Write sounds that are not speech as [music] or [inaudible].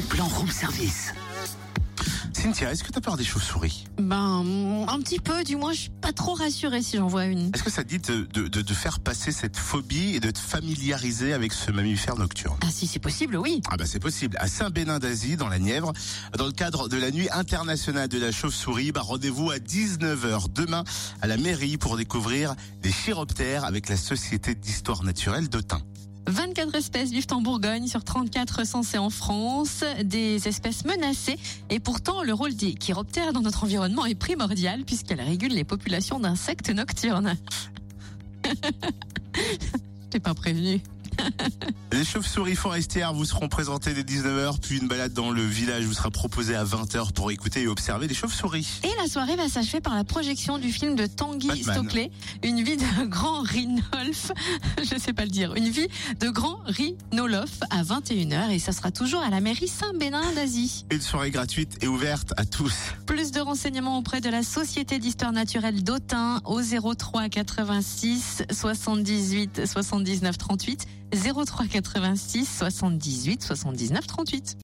bon plan room service. Cynthia, est-ce que tu as peur des chauves-souris Ben, un petit peu, du moins, je suis pas trop rassurée si j'en vois une. Est-ce que ça te dit de, de, de, de faire passer cette phobie et de te familiariser avec ce mammifère nocturne Ah si, c'est possible, oui. Ah bah c'est possible. À Saint-Bénin d'Asie, dans la Nièvre, dans le cadre de la nuit internationale de la chauve-souris, bah rendez-vous à 19h demain à la mairie pour découvrir les chiroptères avec la Société d'histoire naturelle d'Autun. 24 espèces vivent en Bourgogne sur 34 recensées en France, des espèces menacées. Et pourtant, le rôle des chiroptères dans notre environnement est primordial puisqu'elle régule les populations d'insectes nocturnes. [laughs] T'ai pas prévenu. [laughs] Les chauves-souris forestières vous seront présentées dès 19h, puis une balade dans le village vous sera proposée à 20h pour écouter et observer les chauves-souris. Et la soirée va s'achever par la projection du film de Tanguy Batman. Stockley, Une vie de grand rhinolophe, [laughs] je sais pas le dire, une vie de grand rhinolophe à 21h et ça sera toujours à la mairie Saint-Bénin d'Asie. Une soirée gratuite et ouverte à tous. Plus de renseignements auprès de la Société d'histoire naturelle d'Autun au 03 86 78 79 38 03 86 78 79 38.